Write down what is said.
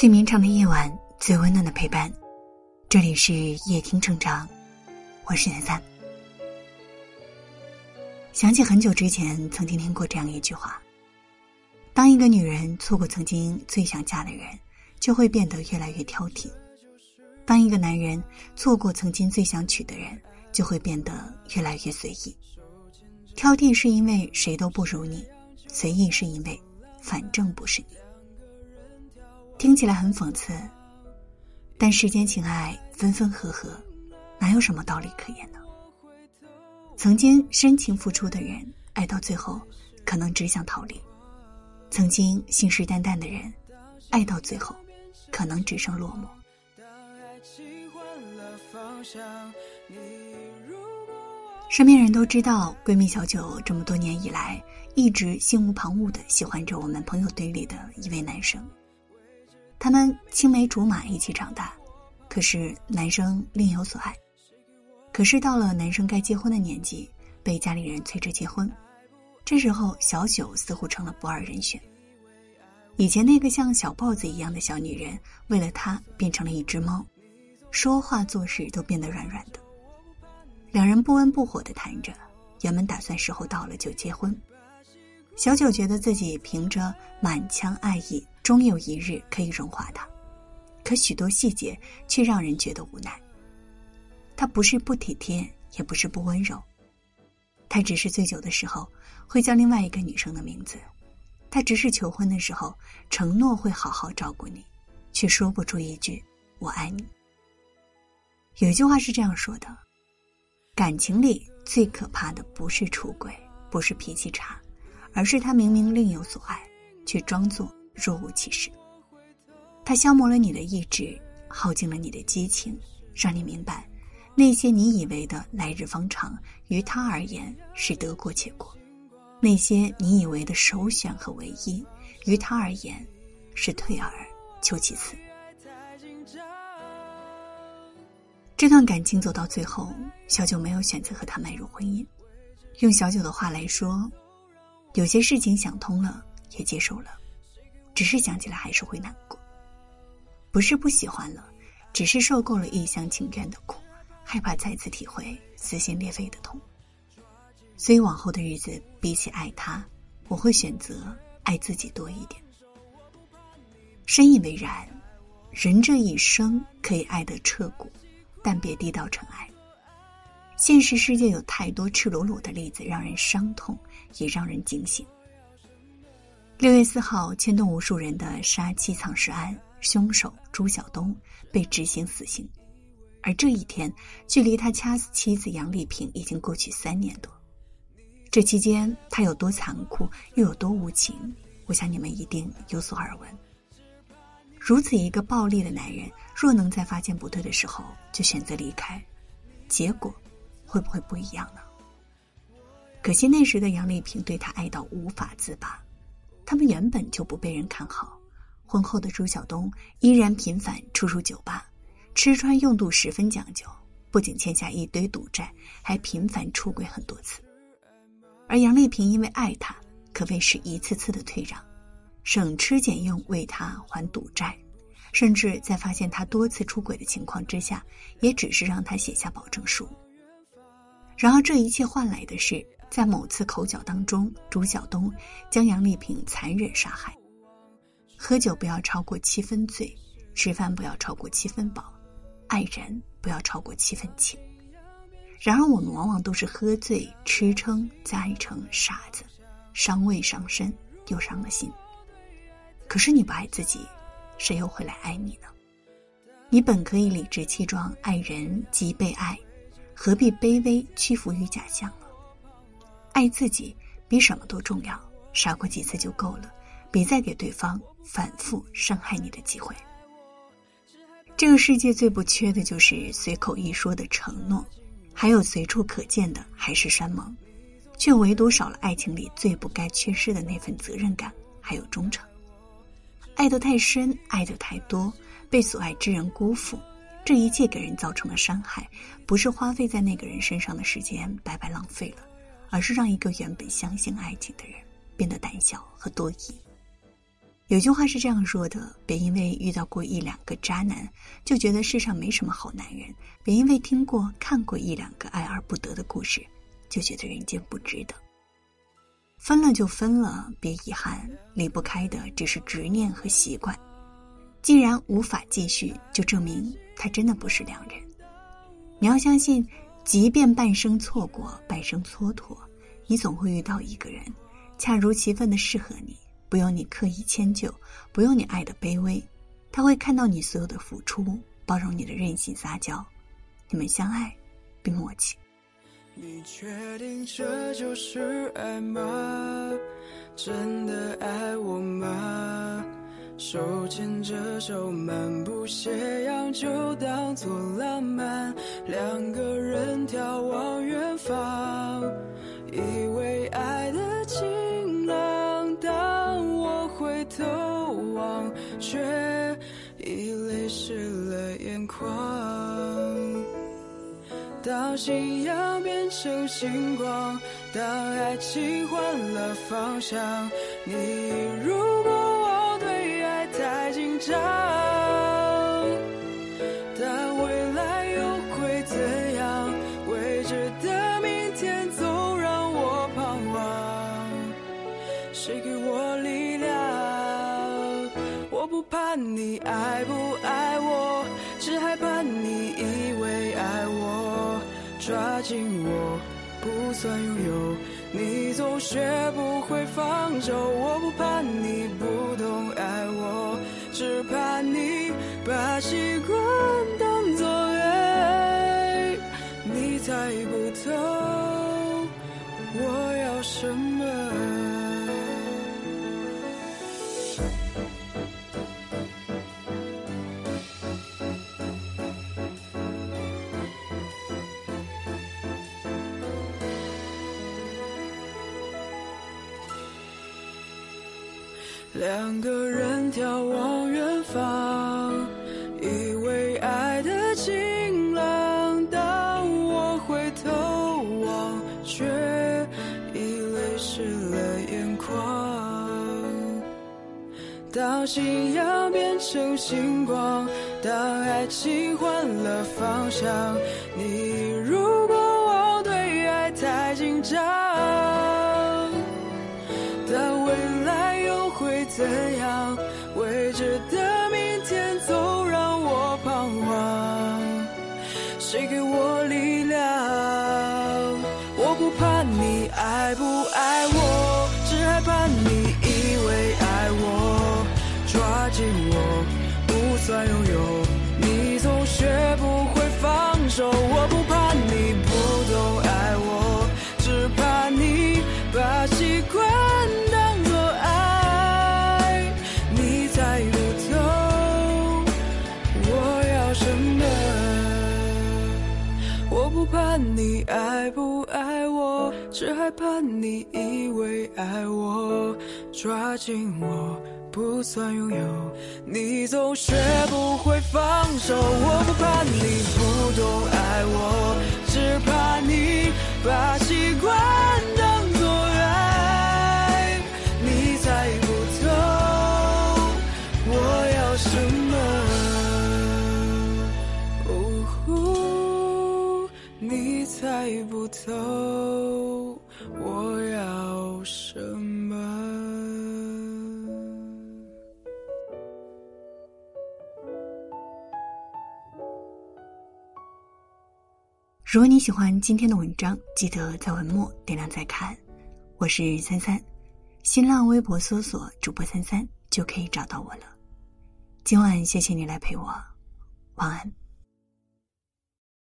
最绵长的夜晚，最温暖的陪伴。这里是夜听成长，我是南三。想起很久之前曾经听过这样一句话：当一个女人错过曾经最想嫁的人，就会变得越来越挑剔；当一个男人错过曾经最想娶的人，就会变得越来越随意。挑剔是因为谁都不如你，随意是因为反正不是你。听起来很讽刺，但世间情爱分分合合，哪有什么道理可言呢？曾经深情付出的人，爱到最后可能只想逃离；曾经信誓旦旦的人，爱到最后可能只剩落寞。身边人都知道，闺蜜小九这么多年以来，一直心无旁骛的喜欢着我们朋友堆里的一位男生。他们青梅竹马一起长大，可是男生另有所爱。可是到了男生该结婚的年纪，被家里人催着结婚，这时候小九似乎成了不二人选。以前那个像小豹子一样的小女人，为了他变成了一只猫，说话做事都变得软软的。两人不温不火的谈着，原本打算时候到了就结婚。小九觉得自己凭着满腔爱意。终有一日可以融化他，可许多细节却让人觉得无奈。他不是不体贴，也不是不温柔，他只是醉酒的时候会叫另外一个女生的名字，他只是求婚的时候承诺会好好照顾你，却说不出一句“我爱你”。有一句话是这样说的：感情里最可怕的不是出轨，不是脾气差，而是他明明另有所爱，却装作。若无其事，他消磨了你的意志，耗尽了你的激情，让你明白，那些你以为的来日方长，于他而言是得过且过；那些你以为的首选和唯一，于他而言是退而求其次。这段感情走到最后，小九没有选择和他迈入婚姻。用小九的话来说，有些事情想通了，也接受了。只是想起来还是会难过，不是不喜欢了，只是受够了一厢情愿的苦，害怕再次体会撕心裂肺的痛。所以往后的日子，比起爱他，我会选择爱自己多一点。深以为然，人这一生可以爱得彻骨，但别低到尘埃。现实世界有太多赤裸裸的例子，让人伤痛，也让人惊醒。六月四号，牵动无数人的杀妻藏尸案，凶手朱晓东被执行死刑。而这一天，距离他掐死妻子杨丽萍已经过去三年多。这期间，他有多残酷，又有多无情，我想你们一定有所耳闻。如此一个暴力的男人，若能在发现不对的时候就选择离开，结果会不会不一样呢？可惜那时的杨丽萍对他爱到无法自拔。他们原本就不被人看好，婚后的朱晓东依然频繁出入酒吧，吃穿用度十分讲究，不仅欠下一堆赌债，还频繁出轨很多次。而杨丽萍因为爱他，可谓是一次次的退让，省吃俭用为他还赌债，甚至在发现他多次出轨的情况之下，也只是让他写下保证书。然而这一切换来的是。在某次口角当中，朱晓东将杨丽萍残忍杀害。喝酒不要超过七分醉，吃饭不要超过七分饱，爱人不要超过七分情。然而我们往往都是喝醉、吃撑，再爱成傻子，伤胃伤身又伤了心。可是你不爱自己，谁又会来爱你呢？你本可以理直气壮爱人即被爱，何必卑微屈服于假象？爱自己比什么都重要，傻过几次就够了，别再给对方反复伤害你的机会。这个世界最不缺的就是随口一说的承诺，还有随处可见的海誓山盟，却唯独少了爱情里最不该缺失的那份责任感，还有忠诚。爱得太深，爱得太多，被所爱之人辜负，这一切给人造成的伤害，不是花费在那个人身上的时间白白浪费了。而是让一个原本相信爱情的人变得胆小和多疑。有句话是这样说的：别因为遇到过一两个渣男，就觉得世上没什么好男人；别因为听过、看过一两个爱而不得的故事，就觉得人间不值得。分了就分了，别遗憾，离不开的只是执念和习惯。既然无法继续，就证明他真的不是良人。你要相信，即便半生错过，半生蹉跎，你总会遇到一个人，恰如其分的适合你。不用你刻意迁就，不用你爱的卑微，他会看到你所有的付出，包容你的任性撒娇，你们相爱并默契。你确定这就是爱吗？真的爱我吗？手牵着手漫步斜阳，就当作浪漫，两个人眺望远方，以为爱的晴朗。当我回头望，却已泪湿了眼眶。当夕阳变成星光，当爱情换了方向，你如果张但未来又会怎样未知的明天总让我。彷徨谁给我力量？我不怕你爱不爱我只害怕你以为爱我抓紧我不算拥有。你总学不会放手我不怕你不怕你把习惯当作爱，你猜不透我要什么。两个人眺望远方，以为爱的晴朗。当我回头望，却已泪湿了眼眶。当信仰变成星光，当爱情换了方向，你不怕你爱不爱我，只害怕你以为爱我，抓紧我不算拥有，你总学不会放手。我不怕你不懂爱我，只怕你把习惯当作爱。你爱不爱我？只害怕你以为爱我，抓紧我不算拥有，你总学不会放手。我不怕你不懂爱我，只怕你把习惯当作爱，你猜不透我要什么。猜不透如果你喜欢今天的文章，记得在文末点亮再看。我是三三，新浪微博搜索主播三三就可以找到我了。今晚谢谢你来陪我，晚安。